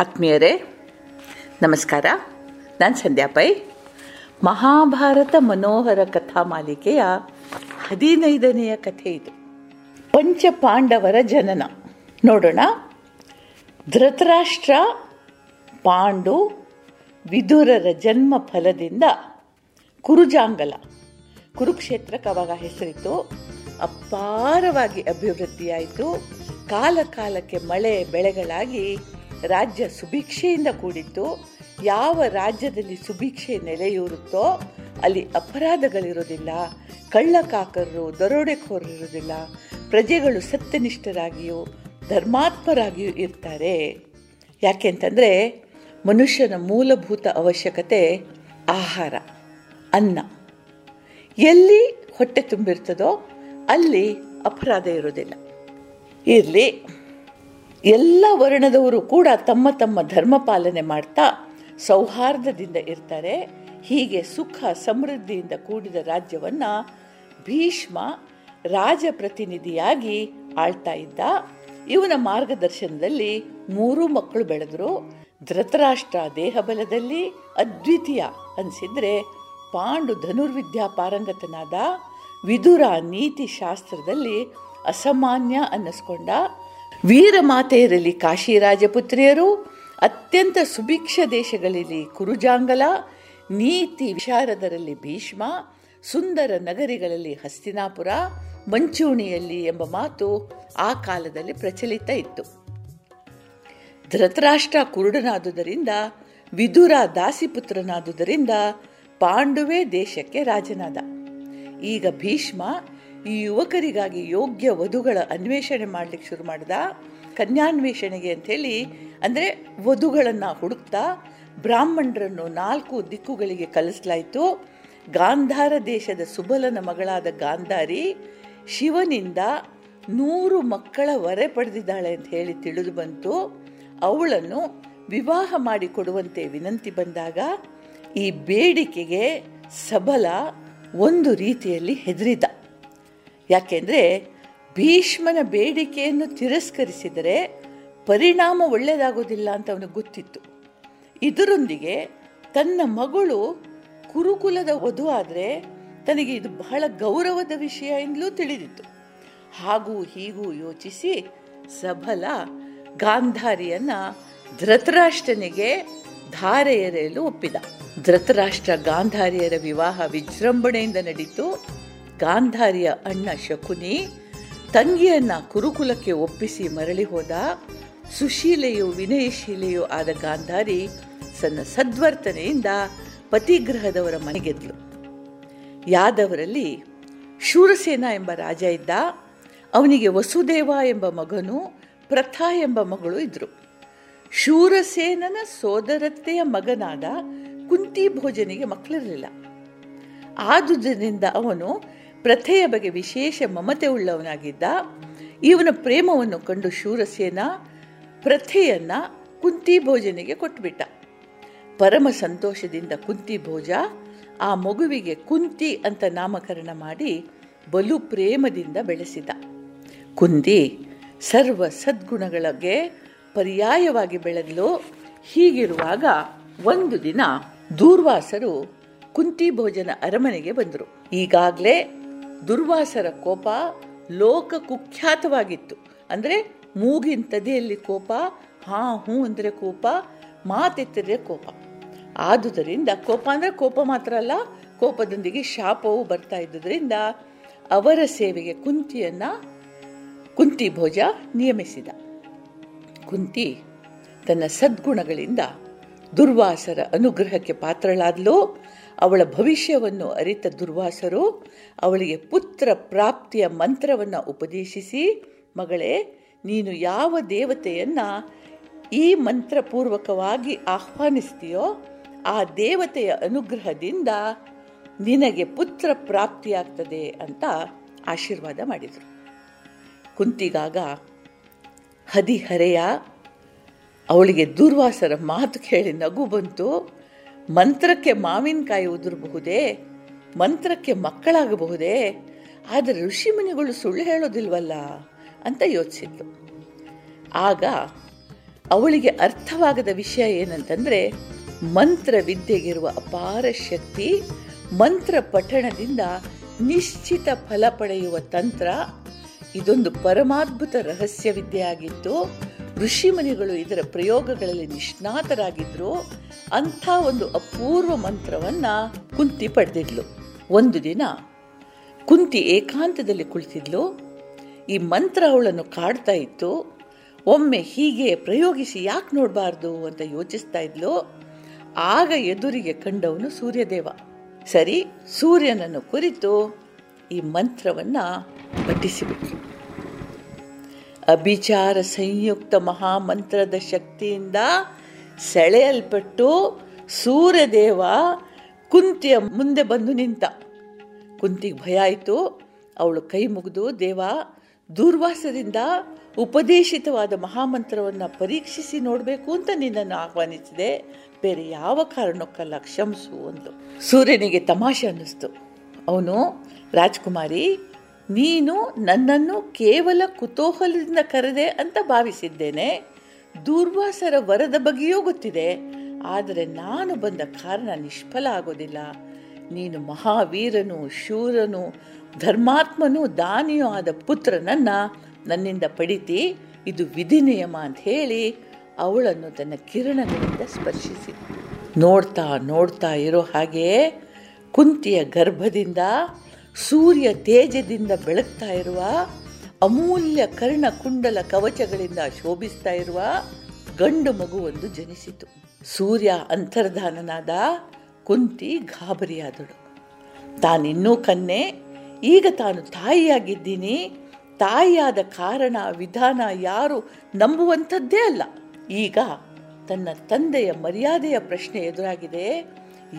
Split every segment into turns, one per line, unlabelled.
ಆತ್ಮೀಯರೇ, ನಮಸ್ಕಾರ. ನಾನು ಸಂಧ್ಯಾ ಪೈ. ಮಹಾಭಾರತ ಮನೋಹರ ಕಥಾ ಮಾಲಿಕೆಯ ಹದಿನೈದನೆಯ ಕಥೆ ಇದು. ಪಂಚ ಪಾಂಡವರ ಜನನ. ನೋಡೋಣ. ಧೃತರಾಷ್ಟ್ರ, ಪಾಂಡು, ವಿದುರರ ಜನ್ಮ ಫಲದಿಂದ ಕುರುಜಾಂಗಲ. ಕುರುಕ್ಷೇತ್ರಕ್ಕೆ ಅವಾಗ ಹೆಸರಿತ್ತು. ಅಪಾರವಾಗಿ ಅಭಿವೃದ್ಧಿಯಾಯಿತು. ಕಾಲ ಕಾಲಕ್ಕೆ ಮಳೆ ಬೆಳೆಗಳಾಗಿ ರಾಜ್ಯ ಸುಭಿಕ್ಷೆಯಿಂದ ಕೂಡಿತ್ತು ಯಾವ ರಾಜ್ಯದಲ್ಲಿ ಸುಭಿಕ್ಷೆ ನೆಲೆಯೂರುತ್ತೋ ಅಲ್ಲಿ ಅಪರಾಧಗಳಿರೋದಿಲ್ಲ ಕಳ್ಳಕಾಕರರು ದರೋಡೆಕೋರರಿರೋದಿಲ್ಲ ಪ್ರಜೆಗಳು ಸತ್ಯನಿಷ್ಠರಾಗಿಯೂ, ಧರ್ಮಾತ್ಮರಾಗಿಯೂ ಇರ್ತಾರೆ. ಯಾಕೆಂತಂದರೆ ಮನುಷ್ಯನ ಮೂಲಭೂತ ಅವಶ್ಯಕತೆ ಆಹಾರ, ಅನ್ನ. ಎಲ್ಲಿ ಹೊಟ್ಟೆ ತುಂಬಿರ್ತದೋ ಅಲ್ಲಿ ಅಪರಾಧ ಇರೋದಿಲ್ಲ ಇರಲಿ. ಎಲ್ಲ ವರ್ಣದವರು ಕೂಡ ತಮ್ಮ ತಮ್ಮ ಧರ್ಮ ಪಾಲನೆ ಮಾಡ್ತಾ ಸೌಹಾರ್ದದಿಂದ ಇರ್ತಾರೆ. ಹೀಗೆ ಸುಖ ಸಮೃದ್ಧಿಯಿಂದ ಕೂಡಿದ ರಾಜ್ಯವನ್ನು ಭೀಷ್ಮ ರಾಜಪ್ರತಿನಿಧಿಯಾಗಿ ಆಳ್ತಾ ಇದ್ದ. ಇವನ ಮಾರ್ಗದರ್ಶನದಲ್ಲಿ ಮೂರು ಮಕ್ಕಳು ಬೆಳೆದರು. ಧೃತರಾಷ್ಟ್ರ ದೇಹಬಲದಲ್ಲಿ ಅದ್ವಿತೀಯ ಅನಿಸಿದ್ರೆ ಪಾಂಡು ಧನುರ್ವಿದ್ಯಾ ಪಾರಂಗತನಾದ ವಿದುರ ನೀತಿ ಶಾಸ್ತ್ರದಲ್ಲಿ ಅಸಾಮಾನ್ಯ ಅನ್ನಿಸ್ಕೊಂಡ. ವೀರಮಾತೆಯರಲ್ಲಿ ಕಾಶಿ ರಾಜಪುತ್ರಿಯರು ಅತ್ಯಂತ ಸುಭಿಕ್ಷ ದೇಶಗಳಲ್ಲಿ ಕುರುಜಾಂಗಲ, ನೀತಿ ವಿಶಾರದರಲ್ಲಿ ಭೀಷ್ಮ, ಸುಂದರ ನಗರಿಗಳಲ್ಲಿ ಹಸ್ತಿನಾಪುರ, ಮಂಚೂಣಿಯಲ್ಲಿ ಎಂಬ ಮಾತು ಆ ಕಾಲದಲ್ಲಿ ಪ್ರಚಲಿತ ಇತ್ತು. ಧೃತರಾಷ್ಟ್ರ ಕುರುಡನಾದುದರಿಂದ, ವಿದುರ ದಾಸಿಪುತ್ರನಾದುದರಿಂದ ಪಾಂಡುವೆ ದೇಶಕ್ಕೆ ರಾಜನಾದ. ಈಗ ಭೀಷ್ಮ ಈ ಯುವಕರಿಗಾಗಿ ಯೋಗ್ಯ ವಧುಗಳ ಅನ್ವೇಷಣೆ ಮಾಡಲಿಕ್ಕೆ ಶುರು ಮಾಡಿದ. ಕನ್ಯಾನ್ವೇಷಣೆಗೆ ಅಂಥೇಳಿ, ಅಂದರೆ ವಧುಗಳನ್ನು ಹುಡುಕ್ತಾ ಬ್ರಾಹ್ಮಣರನ್ನು ನಾಲ್ಕು ದಿಕ್ಕುಗಳಿಗೆ ಕಲಿಸಲಾಯಿತು. ಗಾಂಧಾರ ದೇಶದ ಸುಬಲನ ಮಗಳಾದ ಗಾಂಧಾರಿ ಶಿವನಿಂದ ನೂರು ಮಕ್ಕಳ ವರೆ ಪಡೆದಿದ್ದಾಳೆ ಅಂತ ಹೇಳಿ ತಿಳಿದು ಬಂತು. ಅವಳನ್ನು ವಿವಾಹ ಮಾಡಿಕೊಡುವಂತೆ ವಿನಂತಿ ಬಂದಾಗ ಈ ಬೇಡಿಕೆಗೆ ಸಬಲ ಒಂದು ರೀತಿಯಲ್ಲಿ ಹೆದರಿದ. ಯಾಕೆಂದರೆ ಭೀಷ್ಮನ ಬೇಡಿಕೆಯನ್ನು ತಿರಸ್ಕರಿಸಿದರೆ ಪರಿಣಾಮ ಒಳ್ಳೆಯದಾಗೋದಿಲ್ಲ ಅಂತ ಅವನಿಗೆ ಗೊತ್ತಿತ್ತು. ಇದರೊಂದಿಗೆ ತನ್ನ ಮಗಳು ಕುರುಕುಲದ ವಧು ಆದರೆ ತನಗೆ ಇದು ಬಹಳ ಗೌರವದ ವಿಷಯ ಎಂದಲೂ ತಿಳಿದಿತ್ತು. ಹಾಗೂ ಹೀಗೂ ಯೋಚಿಸಿ ಸಬಲ ಗಾಂಧಾರಿಯನ್ನ ಧೃತರಾಷ್ಟ್ರನಿಗೆ ಧಾರೆ ಎರೆಯಲು ಒಪ್ಪಿದ. ಧೃತರಾಷ್ಟ್ರ ಗಾಂಧಾರಿಯರ ವಿವಾಹ ವಿಜೃಂಭಣೆಯಿಂದ ನಡೀತು. ಗಾಂಧಾರಿಯ ಅಣ್ಣ ಶಕುನಿ ತಂಗಿಯನ್ನ ಕುರುಕುಲಕ್ಕೆ ಒಪ್ಪಿಸಿ ಮರಳಿ ಹೋದ. ಸುಶೀಲೆಯು ವಿನಯಶೀಲೆಯೂ ಆದ ಗಾಂಧಾರಿ ತನ್ನ ಸದ್ವರ್ತನೆಯಿಂದ ಪತಿಗ್ರಹದವರ ಮನೆಗೆದ್ಲು ಯಾದವರಲ್ಲಿ ಶೂರಸೇನ ಎಂಬ ರಾಜ ಇದ್ದ. ಅವನಿಗೆ ವಸುದೇವ ಎಂಬ ಮಗನು ಪ್ರಥಾ ಎಂಬ ಮಗಳು ಇದ್ದರು ಶೂರಸೇನನ ಸೋದರತ್ತೆಯ ಮಗನಾದ ಕುಂತಿ ಭೋಜನಿಗೆ ಮಕ್ಕಳಿರಲಿಲ್ಲ. ಆದುದರಿಂದ ಅವನು ಪ್ರಥೆಯ ಬಗ್ಗೆ ವಿಶೇಷ ಮಮತೆ ಉಳ್ಳವನಾಗಿದ್ದ, ಇವನ ಪ್ರೇಮವನ್ನು ಕಂಡು ಶೂರಸೇನ ಪ್ರಥೆಯನ್ನ ಕುಂತಿ ಭೋಜನಿಗೆ ಕೊಟ್ಬಿಟ್ಟ. ಪರಮ ಸಂತೋಷದಿಂದ ಕುಂತಿ ಭೋಜ, ಆ ಮಗುವಿಗೆ ಕುಂತಿ ಅಂತ ನಾಮಕರಣ ಮಾಡಿ ಬಲು ಪ್ರೇಮದಿಂದ ಬೆಳೆಸಿದ. ಕುಂತಿ, ಸರ್ವ ಸದ್ಗುಣಗಳಿಗೆ ಪರ್ಯಾಯವಾಗಿ ಬೆಳೆದಲು. ಹೀಗಿರುವಾಗ ಒಂದು ದಿನ ದೂರ್ವಾಸರು ಕುಂತಿ ಭೋಜನ ಅರಮನೆಗೆ ಬಂದರು. ಈಗಾಗಲೇ ದುರ್ವಾಸರ ಕೋಪ ಲೋಕ ಕುಖ್ಯಾತವಾಗಿತ್ತು. ಅಂದರೆ ಮೂಗಿನ ತದೆಯಲ್ಲಿ ಕೋಪ, ಹಾ, ಹೂ ಅಂದರೆ ಕೋಪ, ಮಾತೆತ್ತರೆ ಕೋಪ. ಆದುದರಿಂದ ಕೋಪ ಅಂದರೆ ಕೋಪ ಮಾತ್ರ ಅಲ್ಲ, ಕೋಪದೊಂದಿಗೆ ಶಾಪವೂ ಬರ್ತಾ ಇದ್ದುದರಿಂದ ಅವರ ಸೇವೆಗೆ ಕುಂತಿಯನ್ನ ಕುಂತಿ ಭೋಜ ನಿಯಮಿಸಿದ. ಕುಂತಿ ತನ್ನ ಸದ್ಗುಣಗಳಿಂದ ದುರ್ವಾಸರ ಅನುಗ್ರಹಕ್ಕೆ ಪಾತ್ರಳಾದಳು ಅವಳ ಭವಿಷ್ಯವನ್ನು ಅರಿತ ದುರ್ವಾಸರು ಅವಳಿಗೆ ಪುತ್ರ ಪ್ರಾಪ್ತಿಯ ಮಂತ್ರವನ್ನು ಉಪದೇಶಿಸಿ, ಮಗಳೇ, ನೀನು ಯಾವ ದೇವತೆಯನ್ನು ಈ ಮಂತ್ರಪೂರ್ವಕವಾಗಿ ಆಹ್ವಾನಿಸ್ತೀಯೋ, ಆ ದೇವತೆಯ ಅನುಗ್ರಹದಿಂದ ನಿನಗೆ ಪುತ್ರ ಪ್ರಾಪ್ತಿಯಾಗ್ತದೆ ಅಂತ ಆಶೀರ್ವಾದ ಮಾಡಿದರು. ಕುಂತಿಗಾಗ ಹದಿಹರೆಯ ಅವಳಿಗೆ ದುರ್ವಾಸರ ಮಾತು ಕೇಳಿ ನಗು ಬಂತು. ಮಂತ್ರಕ್ಕೆ ಮಾವಿನಕಾಯಿ ಉದುರಬಹುದೇ, ಮಂತ್ರಕ್ಕೆ ಮಕ್ಕಳಾಗಬಹುದೇ, ಆದರೆ ಋಷಿಮುನಿಗಳು ಸುಳ್ಳು ಹೇಳೋದಿಲ್ವಲ್ಲ ಅಂತ ಯೋಚಿಸಿದ್ಲು. ಆಗ ಅವಳಿಗೆ ಅರ್ಥವಾಗದ ವಿಷಯ ಏನಂತಂದ್ರೆ, ಮಂತ್ರ ವಿದ್ಯೆಗಿರುವ ಅಪಾರ ಶಕ್ತಿ, ಮಂತ್ರ ಪಠಣದಿಂದ ನಿಶ್ಚಿತ ಫಲ ಪಡೆಯುವ ತಂತ್ರ, ಇದೊಂದು ಪರಮಾದ್ಭುತ ರಹಸ್ಯ ವಿದ್ಯೆಯಾಗಿತ್ತು ಋಷಿಮುನಿಗಳು ಇದರ ಪ್ರಯೋಗಗಳಲ್ಲಿ ನಿಷ್ಣಾತರಾಗಿದ್ರು ಅಂಥ ಒಂದು ಅಪೂರ್ವ ಮಂತ್ರವನ್ನ ಕುಂತಿ ಪಡೆದಿದ್ಲು. ಒಂದು ದಿನ ಕುಂತಿ ಏಕಾಂತದಲ್ಲಿ ಕುಳಿತಿದ್ಲು. ಈ ಮಂತ್ರ ಅವಳನ್ನು ಕಾಡ್ತಾ ಇತ್ತು. ಒಮ್ಮೆ ಹೀಗೆ ಪ್ರಯೋಗಿಸಿ ಯಾಕೆ ನೋಡಬಾರ್ದು ಅಂತ ಯೋಚಿಸ್ತಾ ಇದ್ಲು. ಆಗ ಎದುರಿಗೆ ಕಂಡವನು ಸೂರ್ಯದೇವ. ಸರಿ, ಸೂರ್ಯನನ್ನು ಕುರಿತು ಈ ಮಂತ್ರವನ್ನು ಪಠಿಸಿಬಿಟ್ರು ಅಭಿಚಾರ ಸಂಯುಕ್ತ ಮಹಾಮಂತ್ರದ ಶಕ್ತಿಯಿಂದ ಸೆಳೆಯಲ್ಪಟ್ಟು ಸೂರ್ಯದೇವ ಕುಂತಿಯ ಮುಂದೆ ಬಂದು ನಿಂತ. ಕುಂತಿಗೆ ಭಯ ಆಯಿತು. ಅವಳು ಕೈ ಮುಗಿದು, ದೇವ, ದುರ್ವಾಸದಿಂದ ಉಪದೇಶಿತವಾದ ಮಹಾಮಂತ್ರವನ್ನು ಪರೀಕ್ಷಿಸಿ ನೋಡಬೇಕು ಅಂತ ನಿನ್ನನ್ನು ಆಹ್ವಾನಿಸಿದೆ. ಬೇರೆ ಯಾವ ಕಾರಣಕ್ಕಲ್ಲ ಕ್ಷಮಿಸು ಒಂದು ಸೂರ್ಯನಿಗೆ ತಮಾಷೆ ಅನ್ನಿಸ್ತು. ಅವನು, ರಾಜ್ಕುಮಾರಿ ನೀನು ನನ್ನನ್ನು ಕೇವಲ ಕುತೂಹಲದಿಂದ ಕರೆದೆ ಅಂತ ಭಾವಿಸಿದ್ದೇನೆ. ದುರ್ವಾಸರ ವರದ ಬಗ್ಗೆಯೂ ಗೊತ್ತಿದೆ. ಆದರೆ ನಾನು ಬಂದ ಕಾರಣ ನಿಷ್ಫಲ ಆಗೋದಿಲ್ಲ. ನೀನು ಮಹಾವೀರನು, ಶೂರನು, ಧರ್ಮಾತ್ಮನು, ದಾನಿಯೂ ಆದ ಪುತ್ರನನ್ನು ನನ್ನಿಂದ ಪಡಿತಿ. ಇದು ವಿಧಿ ನಿಯಮ ಅಂತ ಹೇಳಿ ಅವಳನ್ನು ತನ್ನ ಕಿರಣಗಳಿಂದ ಸ್ಪರ್ಶಿಸಿ. ನೋಡ್ತಾ ನೋಡ್ತಾ ಇರೋ ಹಾಗೆ ಕುಂತಿಯ ಗರ್ಭದಿಂದ ಸೂರ್ಯ ತೇಜದಿಂದ ಬೆಳಗ್ತಾ ಇರುವ, ಅಮೂಲ್ಯ ಕರ್ಣಕುಂಡಲ ಕವಚಗಳಿಂದ ಶೋಭಿಸ್ತಾ ಇರುವ ಗಂಡು ಮಗುವೊಂದು ಜನಿಸಿತು. ಸೂರ್ಯ ಅಂತರ್ಧಾನನಾದ ಕುಂತಿ ಗಾಬರಿಯಾದಳು. ತಾನಿನ್ನೂ ಕನ್ನೆ, ಈಗ ತಾನು ತಾಯಿಯಾಗಿದ್ದೀನಿ. ತಾಯಿಯಾದ ಕಾರಣ, ವಿಧಾನ ಯಾರು ನಂಬುವಂಥದ್ದೇ ಅಲ್ಲ. ಈಗ ತನ್ನ ತಂದೆಯ ಮರ್ಯಾದೆಯ ಪ್ರಶ್ನೆ ಎದುರಾಗಿದೆ.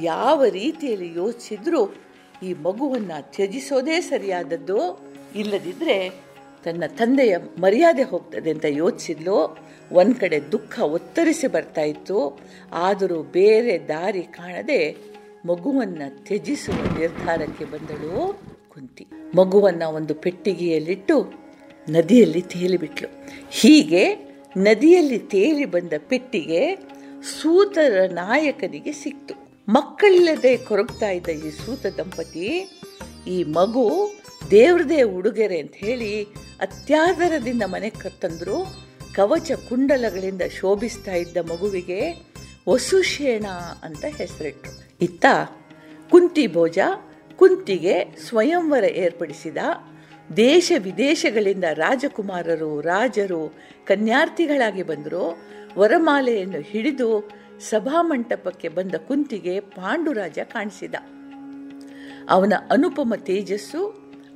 ಯಾವ ರೀತಿಯಲ್ಲಿ ಯೋಚಿಸಿದ್ರೂ ಈ ಮಗುವನ್ನು ತ್ಯಜಿಸೋದೇ ಸರಿಯಾದದ್ದು ಇಲ್ಲದಿದ್ದರೆ ತನ್ನ ತಂದೆಯ ಮರ್ಯಾದೆ ಹೋಗ್ತದೆ ಅಂತ ಯೋಚಿಸಿದ್ಲು. ಒಂದು ಕಡೆ ದುಃಖ ಒತ್ತರಿಸಿ ಬರ್ತಾ ಇತ್ತು. ಆದರೂ ಬೇರೆ ದಾರಿ ಕಾಣದೆ ಮಗುವನ್ನು ತ್ಯಜಿಸುವ ನಿರ್ಧಾರಕ್ಕೆ ಬಂದಳು ಕುಂತಿ. ಮಗುವನ್ನು ಒಂದು ಪೆಟ್ಟಿಗೆಯಲ್ಲಿಟ್ಟು ನದಿಯಲ್ಲಿ ತೇಲಿಬಿಟ್ಲು. ಹೀಗೆ ನದಿಯಲ್ಲಿ ತೇಲಿ ಬಂದ ಪೆಟ್ಟಿಗೆ ಸೂತರ ನಾಯಕನಿಗೆ ಸಿಕ್ತು. ಮಕ್ಕಳಿಲ್ಲದೆ ಕೊರಗ್ತಾ ಇದ್ದ ಈ ಸೂತ ದಂಪತಿ, ಈ ಮಗು ದೇವ್ರದೇ ಉಡುಗೆರೆ ಅಂತ ಹೇಳಿ ಅತ್ಯಾದರದಿಂದ ಮನೆ ಕರ್ತಂದ್ರು. ಕವಚ ಕುಂಡಲಗಳಿಂದ ಶೋಭಿಸ್ತಾ ಇದ್ದ ಮಗುವಿಗೆ ವಸುಶೇಣ ಅಂತ ಹೆಸರಿಟ್ರು. ಇತ್ತ ಕುಂತಿ ಭೋಜ ಕುಂತಿಗೆ ಸ್ವಯಂವರ ಏರ್ಪಡಿಸಿದ ದೇಶ ವಿದೇಶಗಳಿಂದ ರಾಜಕುಮಾರರು, ರಾಜರು ಕನ್ಯಾರ್ಥಿಗಳಾಗಿ ಬಂದರು. ವರಮಾಲೆಯನ್ನು ಹಿಡಿದು ಸಭಾಮಂಟಪಕ್ಕೆ ಬಂದ ಕುಂತಿಗೆ ಪಾಂಡುರಾಜ ಕಾಣಿಸಿದ. ಅವನ ಅನುಪಮ ತೇಜಸ್ಸು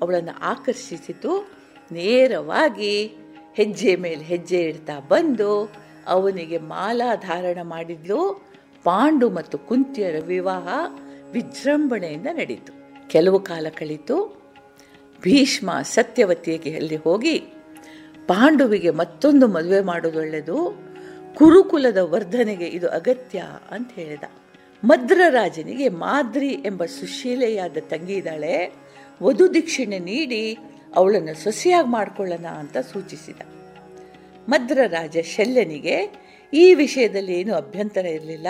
ಅವಳನ್ನು ಆಕರ್ಷಿಸಿತು. ನೇರವಾಗಿ ಹೆಜ್ಜೆ ಮೇಲೆ ಹೆಜ್ಜೆ ಇಡ್ತಾ ಬಂದು ಅವನಿಗೆ ಮಾಲಾಧಾರಣ ಮಾಡಿದ್ಲು. ಪಾಂಡು ಮತ್ತು ಕುಂತಿಯರ ವಿವಾಹ ವಿಜೃಂಭಣೆಯಿಂದ ನಡೀತು. ಕೆಲವು ಕಾಲ ಕಳಿತು. ಭೀಷ್ಮ ಸತ್ಯವತಿಗೆ ಅಲ್ಲಿ ಹೋಗಿ ಪಾಂಡುವಿಗೆ ಮತ್ತೊಂದು ಮದುವೆ ಮಾಡೋದು ಒಳ್ಳೆಯದು. ಕುರುಕುಲದ ವರ್ಧನೆಗೆ ಇದು ಅಗತ್ಯ ಅಂತ ಹೇಳಿದ. ಮದ್ರರಾಜನಿಗೆ ಮಾದ್ರಿ ಎಂಬ ಸುಶೀಲೆಯಾದ ತಂಗಿ ಇದ್ದಾಳೆ. ವಧು ದೀಕ್ಷಿಣೆ ನೀಡಿ ಅವಳನ್ನು ಸೊಸೆಯಾಗಿ ಮಾಡಿಕೊಳ್ಳೋಣ ಅಂತ ಸೂಚಿಸಿದ. ಮದ್ರರಾಜ ಶಲ್ಯನಿಗೆ ಈ ವಿಷಯದಲ್ಲಿ ಏನು ಅಭ್ಯಂತರ ಇರಲಿಲ್ಲ.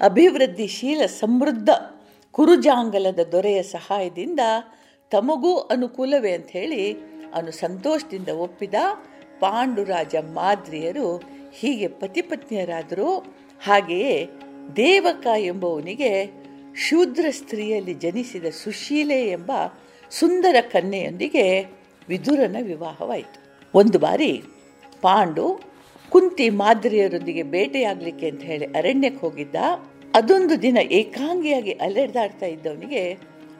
ಅಭಿವೃದ್ಧಿಶೀಲ ಸಮೃದ್ಧ ಕುರುಜಾಂಗಲದ ದೊರೆಯ ಸಹಾಯದಿಂದ ತಮಗೂ ಅನುಕೂಲವೇ ಅಂತ ಹೇಳಿ ಅವನು ಸಂತೋಷದಿಂದ ಒಪ್ಪಿದ ಪಾಂಡುರಾಜ ಮಾದ್ರಿಯರು ಹೀಗೆ ಪತಿಪತ್ನಿಯರಾದರು ಹಾಗೆಯೇ ದೇವಕ ಎಂಬುವನಿಗೆ ಶೂದ್ರ ಸ್ತ್ರೀಯಲ್ಲಿ ಜನಿಸಿದ ಸುಶೀಲೆ ಎಂಬ ಸುಂದರ ಕನ್ಯೆಯೊಂದಿಗೆ ವಿದುರನ ವಿವಾಹವಾಯಿತು. ಒಂದು ಬಾರಿ ಪಾಂಡು ಕುಂತಿ ಮಾದರಿಯರೊಂದಿಗೆ ಬೇಟೆಯಾಗಲಿಕ್ಕೆ ಅಂತ ಹೇಳಿ ಅರಣ್ಯಕ್ಕೆ ಹೋಗಿದ್ದ. ಅದೊಂದು ದಿನ ಏಕಾಂಗಿಯಾಗಿ ಅಲೆದಾಡ್ತಾ ಇದ್ದವನಿಗೆ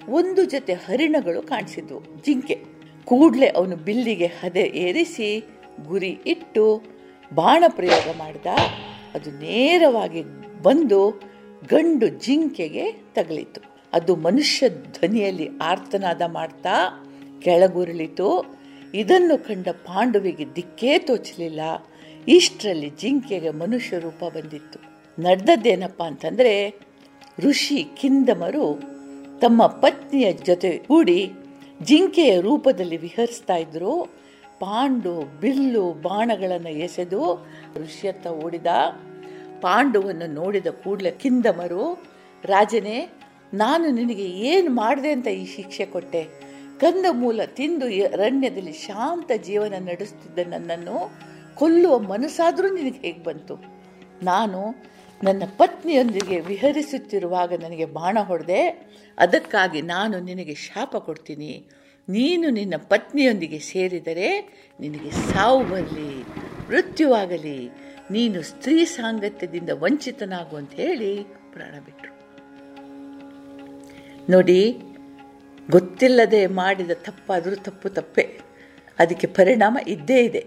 ಒಂದು ಜೊತೆ ಹರಿಣಗಳು ಕಾಣಿಸಿದ್ವು. ಜಿಂಕೆ. ಕೂಡಲೇ ಅವನು ಬಿಲ್ಲಿಗೆ ಹದೆ ಏರಿಸಿ ಗುರಿ ಇಟ್ಟು ಬಾಣ ಪ್ರಯೋಗ ಮಾಡಿದ, ಅದು ನೇರವಾಗಿ ಬಂದು ಗಂಡು ಜಿಂಕೆಗೆ ತಗಲಿತು ಅದು ಮನುಷ್ಯ ಧ್ವನಿಯಲ್ಲಿ ಆರ್ತನಾದ ಮಾಡ್ತಾ, ಕೆಳಗುರುಳಿತು. ಇದನ್ನು ಕಂಡ ಪಾಂಡುವಿಗೆ ದಿಕ್ಕೇ ತೋಚಲಿಲ್ಲ. ಇಷ್ಟರಲ್ಲಿ ಜಿಂಕೆಗೆ ಮನುಷ್ಯ ರೂಪ ಬಂದಿತ್ತು. ನಡೆದದ್ದೇನಪ್ಪ ಅಂತಂದರೆ, ಋಷಿ ಕಿಂದಮರು ತಮ್ಮ ಪತ್ನಿಯ ಜೊತೆ ಕೂಡಿ ಜಿಂಕೆಯ ರೂಪದಲ್ಲಿ ವಿಹರಿಸ್ತಾ ಇದ್ರು. ಪಾಂಡು ಬಿಲ್ಲು ಬಾಣಗಳನ್ನು ಎಸೆದು ಋಷ್ಯತ್ತ ಓಡಿದ ಪಾಂಡುವನ್ನು ನೋಡಿದ ಕೂಡಲೇ ಕಿಂದಮರು, ರಾಜನೇ, ನಾನು ನಿನಗೆ ಏನು ಮಾಡಿದೆ ಅಂತ ಈ ಶಿಕ್ಷೆ ಕೊಟ್ಟೆ? ಕಂದ ಮೂಲ ತಿಂದು ಅರಣ್ಯದಲ್ಲಿ ಶಾಂತ ಜೀವನ ನಡೆಸುತ್ತಿದ್ದ ನನ್ನನ್ನು ಕೊಲ್ಲುವ ಮನಸ್ಸಾದರೂ ನಿನಗೆ ಹೇಗೆ ಬಂತು? ನಾನು ನನ್ನ ಪತ್ನಿಯೊಂದಿಗೆ ವಿಹರಿಸುತ್ತಿರುವಾಗ ನನಗೆ ಬಾಣ ಹೊಡೆದೆ, ಅದಕ್ಕಾಗಿ ನಾನು ನಿನಗೆ ಶಾಪ ಕೊಡ್ತೀನಿ. ನೀನು ನಿನ್ನ ಪತ್ನಿಯೊಂದಿಗೆ ಸೇರಿದರೆ ನಿನಗೆ ಸಾವು ಬರಲಿ, ಮೃತ್ಯುವಾಗಲಿ. ನೀನು ಸ್ತ್ರೀ ಸಾಂಗತ್ಯದಿಂದ ವಂಚಿತನಾಗು ಅಂತ ಹೇಳಿ ಪ್ರಾಣ ಬಿಟ್ಟರು ನೋಡಿ, ಗೊತ್ತಿಲ್ಲದೆ ಮಾಡಿದ ತಪ್ಪಾದರೂ ತಪ್ಪು ತಪ್ಪೆ. ಅದಕ್ಕೆ ಪರಿಣಾಮ ಇದ್ದೇ ಇದೆ.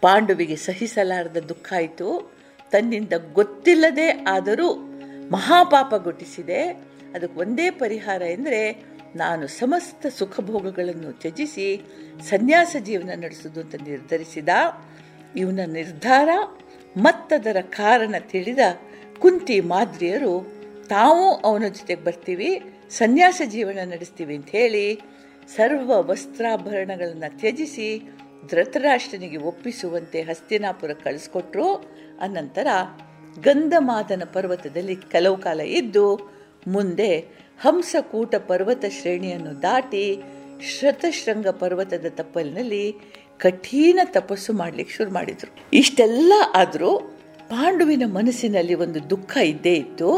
ಪಾಂಡುವಿಗೆ ಸಹಿಸಲಾರದ ದುಃಖ ಆಯಿತು. ತನ್ನಿಂದ ಗೊತ್ತಿಲ್ಲದೆ ಆದರೂ ಮಹಾಪಾಪ ಗೊಟ್ಟಿಸಿದೆ. ಅದಕ್ಕೆ ಒಂದೇ ಪರಿಹಾರ ಎಂದರೆ ನಾನು ಸಮಸ್ತ ಸುಖಭೋಗಗಳನ್ನು ತ್ಯಜಿಸಿ ಸನ್ಯಾಸ ಜೀವನ ನಡೆಸುವುದು ಅಂತ ನಿರ್ಧರಿಸಿದ. ಇವನ ನಿರ್ಧಾರ ಮತ್ತದರ ಕಾರಣ ತಿಳಿದ ಕುಂತಿ ಮಾದ್ರಿಯರು, ತಾವು ಅವನ ಜೊತೆಗೆ ಬರ್ತೀವಿ, ಸನ್ಯಾಸ ಜೀವನ ನಡೆಸ್ತೀವಿ ಅಂತ ಹೇಳಿ ಸರ್ವ ವಸ್ತ್ರಾಭರಣಗಳನ್ನು ತ್ಯಜಿಸಿ ಧೃತರಾಷ್ಟ್ರನಿಗೆ ಒಪ್ಪಿಸುವಂತೆ ಹಸ್ತಿನಾಪುರ ಕಳಿಸ್ಕೊಟ್ರು. ಅನಂತರ ಗಂಧಮಾದನ ಪರ್ವತದಲ್ಲಿ ಕೆಲವು ಕಾಲ ಇದ್ದು ಮುಂದೆ ಹಂಸಕೂಟ ಪರ್ವತ ಶ್ರೇಣಿಯನ್ನು ದಾಟಿ ಶ್ರತಶೃಂಗ ಪರ್ವತದ ತಪ್ಪಲಿನಲ್ಲಿ ಕಠಿಣ ತಪಸ್ಸು ಮಾಡಲಿಕ್ಕೆ ಶುರು ಮಾಡಿದರು. ಇಷ್ಟೆಲ್ಲ ಆದರೂ ಪಾಂಡುವಿನ ಮನಸ್ಸಿನಲ್ಲಿ ಒಂದು ದುಃಖ ಇದ್ದೇ ಇತ್ತು.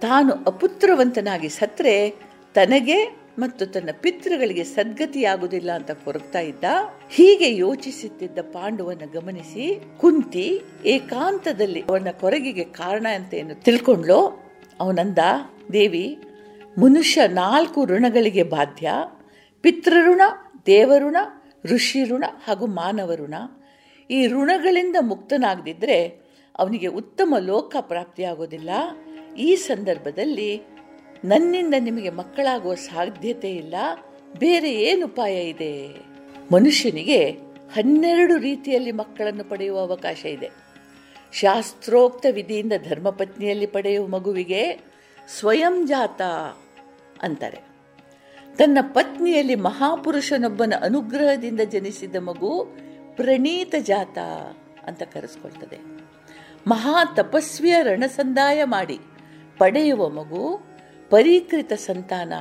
ತಾನು ಅಪುತ್ರವಂತನಾಗಿ ಸತ್ರೆ ತನಗೆ ಮತ್ತು ತನ್ನ ಪಿತೃಗಳಿಗೆ ಸದ್ಗತಿಯಾಗುವುದಿಲ್ಲ ಅಂತ ಕೊರಗ್ತಾ ಇದ್ದ. ಹೀಗೆ ಯೋಚಿಸುತ್ತಿದ್ದ ಪಾಂಡುವನ್ನ ಗಮನಿಸಿ ಕುಂತಿ ಏಕಾಂತದಲ್ಲಿ ಅವನ ಕೊರಗಿಗೆ ಕಾರಣ ಅಂತ ಏನು ತಿಳ್ಕೊಂಡ್ಲೋ? ಅವನಂದ, ದೇವಿ ಮನುಷ್ಯ ನಾಲ್ಕು ಋಣಗಳಿಗೆ ಬಾಧ್ಯ. ಪಿತೃಋಣ, ದೇವಋಣ, ಋಷಿಋಣ ಹಾಗೂ ಮಾನವ ಋಣ ಈ ಋಣಗಳಿಂದ ಮುಕ್ತನಾಗದಿದ್ದರೆ ಅವನಿಗೆ ಉತ್ತಮ ಲೋಕ ಪ್ರಾಪ್ತಿಯಾಗೋದಿಲ್ಲ. ಈ ಸಂದರ್ಭದಲ್ಲಿ ನನ್ನಿಂದ ನಿಮಗೆ ಮಕ್ಕಳಾಗುವ ಸಾಧ್ಯತೆ ಇಲ್ಲ. ಬೇರೆ ಏನು ಉಪಾಯ ಇದೆ? ಮನುಷ್ಯನಿಗೆ ಹನ್ನೆರಡು ರೀತಿಯಲ್ಲಿ ಮಕ್ಕಳನ್ನು ಪಡೆಯುವ ಅವಕಾಶ ಇದೆ. ಶಾಸ್ತ್ರೋಕ್ತ ವಿಧಿಯಿಂದ ಧರ್ಮಪತ್ನಿಯಲ್ಲಿ ಪಡೆಯುವ ಮಗುವಿಗೆ ಸ್ವಯಂ ಜಾತ ಅಂತಾರೆ. ತನ್ನ ಪತ್ನಿಯಲ್ಲಿ ಮಹಾಪುರುಷನೊಬ್ಬನ ಅನುಗ್ರಹದಿಂದ ಜನಿಸಿದ ಮಗು ಪ್ರಣೀತ ಜಾತ ಅಂತ ಕರೆಸ್ಕೊಳ್ತದೆ. ಮಹಾ ತಪಸ್ವಿಯ ರಣಸಂದಾಯ ಮಾಡಿ ಪಡೆಯುವ ಮಗು ಪರೀಕೃತ ಸಂತಾನ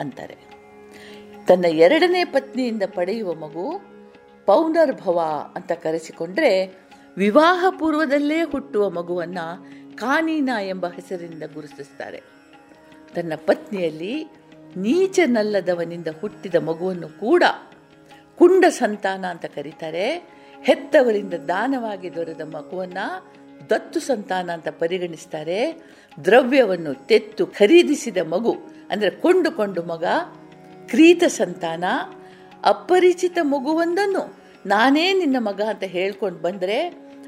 ಅಂತಾರೆ. ತನ್ನ ಎರಡನೇ ಪತ್ನಿಯಿಂದ ಪಡೆಯುವ ಮಗು ಪೌನರ್ಭವ ಅಂತ ಕರೆಸಿಕೊಂಡ್ರೆ ವಿವಾಹ ಪೂರ್ವದಲ್ಲೇ ಹುಟ್ಟುವ ಮಗುವನ್ನ ಕಾನೀನ ಎಂಬ ಹೆಸರಿನಿಂದ ಗುರುತಿಸ್ತಾರೆ. ತನ್ನ ಪತ್ನಿಯಲ್ಲಿ ನೀಚನಲ್ಲದವನಿಂದ ಹುಟ್ಟಿದ ಮಗುವನ್ನು ಕೂಡ ಕುಂಡ ಸಂತಾನ ಅಂತ ಕರೀತಾರೆ. ಹೆತ್ತವರಿಂದ ದಾನವಾಗಿ ದೊರೆದ ಮಗುವನ್ನು ದತ್ತು ಸಂತಾನ ಅಂತ ಪರಿಗಣಿಸ್ತಾರೆ. ದ್ರವ್ಯವನ್ನು ತೆತ್ತು ಖರೀದಿಸಿದ ಮಗು, ಅಂದರೆ ಕೊಂಡುಕೊಂಡು ಮಗ, ಕ್ರೀತ ಸಂತಾನ, ಅಪರಿಚಿತ ಮಗುವೊಂದನ್ನು ನಾನೇ ನಿನ್ನ ಮಗ ಅಂತ ಹೇಳ್ಕೊಂಡು ಬಂದರೆ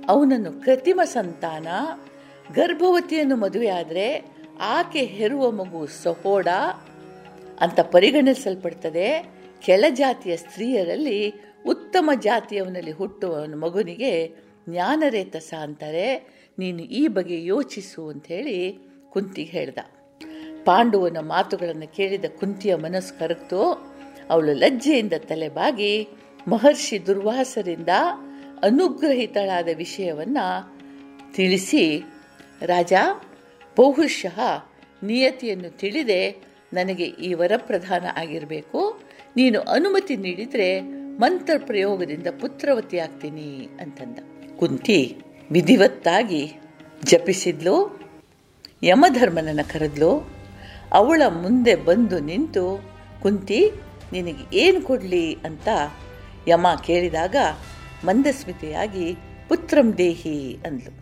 ಅವನನ್ನು ಕೃತಿಮ ಸಂತಾನ, ಗರ್ಭವತಿಯನ್ನು ಮದುವೆಯಾದರೆ ಆಕೆ ಹೆರುವ ಮಗು ಸಹೋಡ ಅಂತ ಪರಿಗಣಿಸಲ್ಪಡ್ತದೆ. ಕೆಳಜಾತಿಯ ಸ್ತ್ರೀಯರಲ್ಲಿ ಉತ್ತಮ ಜಾತಿಯವನಲ್ಲಿ ಹುಟ್ಟುವ ಮಗುನಿಗೆ ಜ್ಞಾನರೇತಸ ಅಂತಾರೆ. ನೀನು ಈ ಬಗ್ಗೆ ಯೋಚಿಸು ಅಂತ ಹೇಳಿ ಕುಂತಿಗೆ ಹೇಳ್ದ. ಪಾಂಡುವನ ಮಾತುಗಳನ್ನು ಕೇಳಿದ ಕುಂತಿಯ ಮನಸ್ಸು ಕರಗ್ತು. ಅವಳು ಲಜ್ಜೆಯಿಂದ ತಲೆಬಾಗಿ ಮಹರ್ಷಿ ದುರ್ವಾಸರಿಂದ ಅನುಗ್ರಹಿತಳಾದ ವಿಷಯವನ್ನು ತಿಳಿಸಿ, ರಾಜ ಬಹುಶಃ ನಿಯತಿಯನ್ನು ತಿಳಿದೆ, ನನಗೆ ಈ ವರಪ್ರಧಾನ ಆಗಿರಬೇಕು. ನೀನು ಅನುಮತಿ ನೀಡಿದರೆ ಮಂತ್ರ ಪ್ರಯೋಗದಿಂದ ಪುತ್ರವತಿ ಆಗ್ತೀನಿ ಅಂತಂದ. ಕುಂತಿ ವಿಧಿವತ್ತಾಗಿ ಜಪಿಸಿದ್ಲು, ಯಮಧರ್ಮನನ್ನು ಕರೆದ್ಲು. ಅವಳ ಮುಂದೆ ಬಂದು ನಿಂತು, ಕುಂತಿ, ನಿನಗೆ ಏನು ಕೊಡಲಿ ಅಂತ ಯಮ ಕೇಳಿದಾಗ, ಮಂದಸ್ಮಿತೆಯಾಗಿ ಪುತ್ರಂ ದೇಹಿ ಅಂದ್ಲು.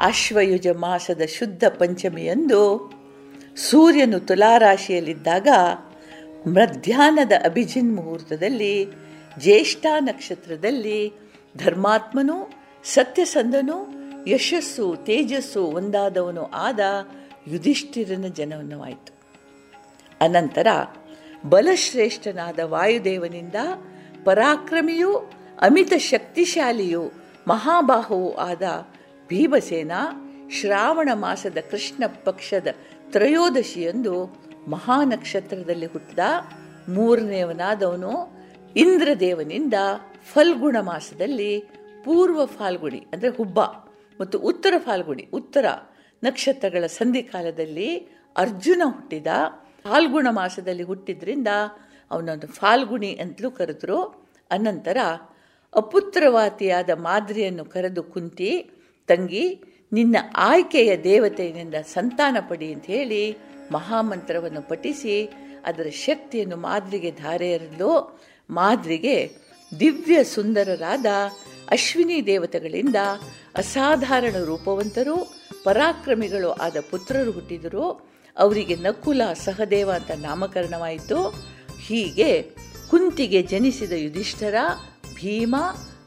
ಆಶ್ವಯುಜ ಮಾಸದ ಶುದ್ಧ ಪಂಚಮಿಯಂದು ಸೂರ್ಯನು ತುಲಾರಾಶಿಯಲ್ಲಿದ್ದಾಗ ಮಧ್ಯಾಹ್ನದ ಅಭಿಜಿನ್ ಮುಹೂರ್ತದಲ್ಲಿ ಜ್ಯೇಷ್ಠ ನಕ್ಷತ್ರದಲ್ಲಿ ಧರ್ಮಾತ್ಮನು, ಸತ್ಯಸಂಧನು, ಯಶಸ್ಸು, ತೇಜಸ್ಸು ಒಂದಾದವನು ಆದ ಯುಧಿಷ್ಠಿರನ ಜನನವಾಯಿತು. ಅನಂತರ ಬಲಶ್ರೇಷ್ಠನಾದ ವಾಯುದೇವನಿಂದ ಪರಾಕ್ರಮಿಯೂ, ಅಮಿತ ಶಕ್ತಿಶಾಲಿಯೂ ಮಹಾಬಾಹುವು ಆದ ಭೀಮಸೇನ ಶ್ರಾವಣ ಮಾಸದ ಕೃಷ್ಣ ಪಕ್ಷದ ತ್ರಯೋದಶಿಯಂದು ಮಹಾನಕ್ಷತ್ರದಲ್ಲಿ ಹುಟ್ಟಿದ ಮೂರನೇವನಾದವನು ಇಂದ್ರದೇವನಿಂದ ಫಲ್ಗುಣ ಮಾಸದಲ್ಲಿ ಪೂರ್ವ ಫಾಲ್ಗುಣಿ, ಅಂದರೆ ಹುಬ್ಬ, ಮತ್ತು ಉತ್ತರ ಫಾಲ್ಗುಣಿ, ಉತ್ತರ ನಕ್ಷತ್ರಗಳ ಸಂಧಿಕಾಲದಲ್ಲಿ ಅರ್ಜುನ ಹುಟ್ಟಿದ. ಫಾಲ್ಗುಣ ಮಾಸದಲ್ಲಿ ಹುಟ್ಟಿದ್ರಿಂದ ಅವನೊಂದು ಫಾಲ್ಗುಣಿ ಅಂತಲೂ ಕರೆದ್ರು. ಅನಂತರ ಅಪುತ್ರವಾತಿಯಾದ ಮಾದ್ರಿಯನ್ನು ಕರೆದು ಕುಂತಿ ತಂಗಿ, ನಿನ್ನ ಆಯ್ಕೆಯ ದೇವತೆಯಿಂದ ಸಂತಾನ ಪಡಿ ಅಂತ ಹೇಳಿ ಮಹಾಮಂತ್ರವನ್ನು ಪಠಿಸಿ, ಅದರ ಶಕ್ತಿಯನ್ನು ಮಾದ್ರಿಗೆ ಧಾರೆಯರಲು ಮಾದ್ರಿಗೆ ದಿವ್ಯ ಸುಂದರರಾದ ಅಶ್ವಿನಿ ದೇವತೆಗಳಿಂದ ಅಸಾಧಾರಣ ರೂಪವಂತರು, ಪರಾಕ್ರಮಿಗಳು ಆದ ಪುತ್ರರು ಹುಟ್ಟಿದರು. ಅವರಿಗೆ ನಕುಲ ಸಹದೇವ ಅಂತ ನಾಮಕರಣವಾಯಿತು. ಹೀಗೆ ಕುಂತಿಗೆ ಜನಿಸಿದ ಯುಧಿಷ್ಠರ ಭೀಮ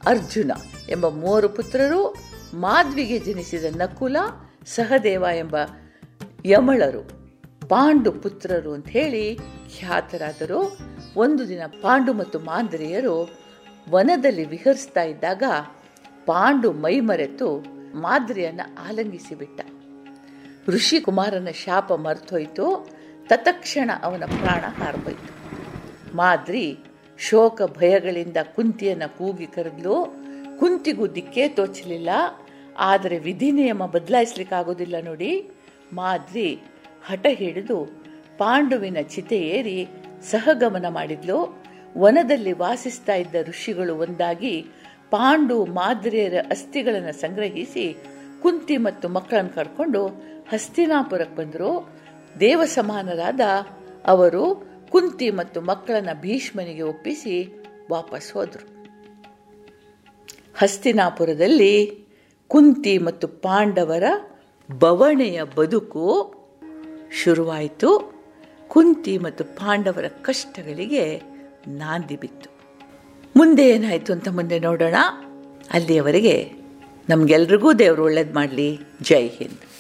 ಅರ್ಜುನ ಎಂಬ ಮೂವರು ಪುತ್ರರು ಮಾಧ್ವಿಗೆ ಜನಿಸಿದ ನಕುಲ ಸಹದೇವ ಎಂಬ ಯಮಳರು, ಪಾಂಡು ಪುತ್ರರು ಅಂತ ಹೇಳಿ ಖ್ಯಾತರಾದರು. ಒಂದು ದಿನ ಪಾಂಡು ಮತ್ತು ಮಾಂದ್ರಿಯರು ವನದಲ್ಲಿ ವಿಹರಿಸ್ತಾ ಇದ್ದಾಗ ಪಾಂಡು ಮೈಮರೆತು ಮಾದ್ರಿಯನ್ನ ಆಲಂಗಿಸಿಬಿಟ್ಟ ಋಷಿ ಕುಮಾರನ ಶಾಪ ಮರ್ತೋಯ್ತು. ತತ್ಕ್ಷಣ ಅವನ ಪ್ರಾಣ ಹಾರ್ಬೋಯ್ತು ಮಾದ್ರಿ ಶೋಕ ಭಯಗಳಿಂದ ಕುಂತಿಯನ್ನ ಕೂಗಿ ಕರೆದ್ಲು. ಕುಂತಿಗೂ ದಿಕ್ಕೇ ತೋಚಲಿಲ್ಲ. ಆದರೆ ವಿಧಿ ನಿಯಮ ಬದಲಾಯಿಸ್ಲಿಕ್ಕಾಗೋದಿಲ್ಲ ನೋಡಿ. ಮಾದ್ರಿ ಹಠ ಹಿಡಿದು ಪಾಂಡುವಿನ ಚಿತೆ ಏರಿ ಸಹಗಮನ ಮಾಡಿದ್ಲು. ವನದಲ್ಲಿ ವಾಸಿಸ್ತಾ ಇದ್ದ ಋಷಿಗಳು ಒಂದಾಗಿ ಪಾಂಡು ಮಾದ್ರಿಯರ ಅಸ್ಥಿಗಳನ್ನು ಸಂಗ್ರಹಿಸಿ ಕುಂತಿ ಮತ್ತು ಮಕ್ಕಳನ್ನು ಕರ್ಕೊಂಡು ಹಸ್ತಿನಾಪುರಕ್ಕೆ ಬಂದರು. ದೇವ ಸಮಾನರಾದ ಅವರು ಕುಂತಿ ಮತ್ತು ಮಕ್ಕಳನ್ನ ಭೀಷ್ಮನಿಗೆ ಒಪ್ಪಿಸಿ ವಾಪಸ್ ಹೋದರು. ಹಸ್ತಿನಾಪುರದಲ್ಲಿ ಕುಂತಿ ಮತ್ತು ಪಾಂಡವರ ಬವಣೆಯ ಬದುಕು ಶುರುವಾಯಿತು. ಕುಂತಿ ಮತ್ತು ಪಾಂಡವರ ಕಷ್ಟಗಳಿಗೆ ನಾಂದಿ ಬಿತ್ತು. ಮುಂದೆ ಏನಾಯಿತು ಅಂತ ಮುಂದೆ ನೋಡೋಣ. ಅಲ್ಲಿಯವರೆಗೆ ನಮಗೆಲ್ರಿಗೂ ದೇವರು ಒಳ್ಳೇದು ಮಾಡಲಿ. ಜೈ ಹಿಂದ್.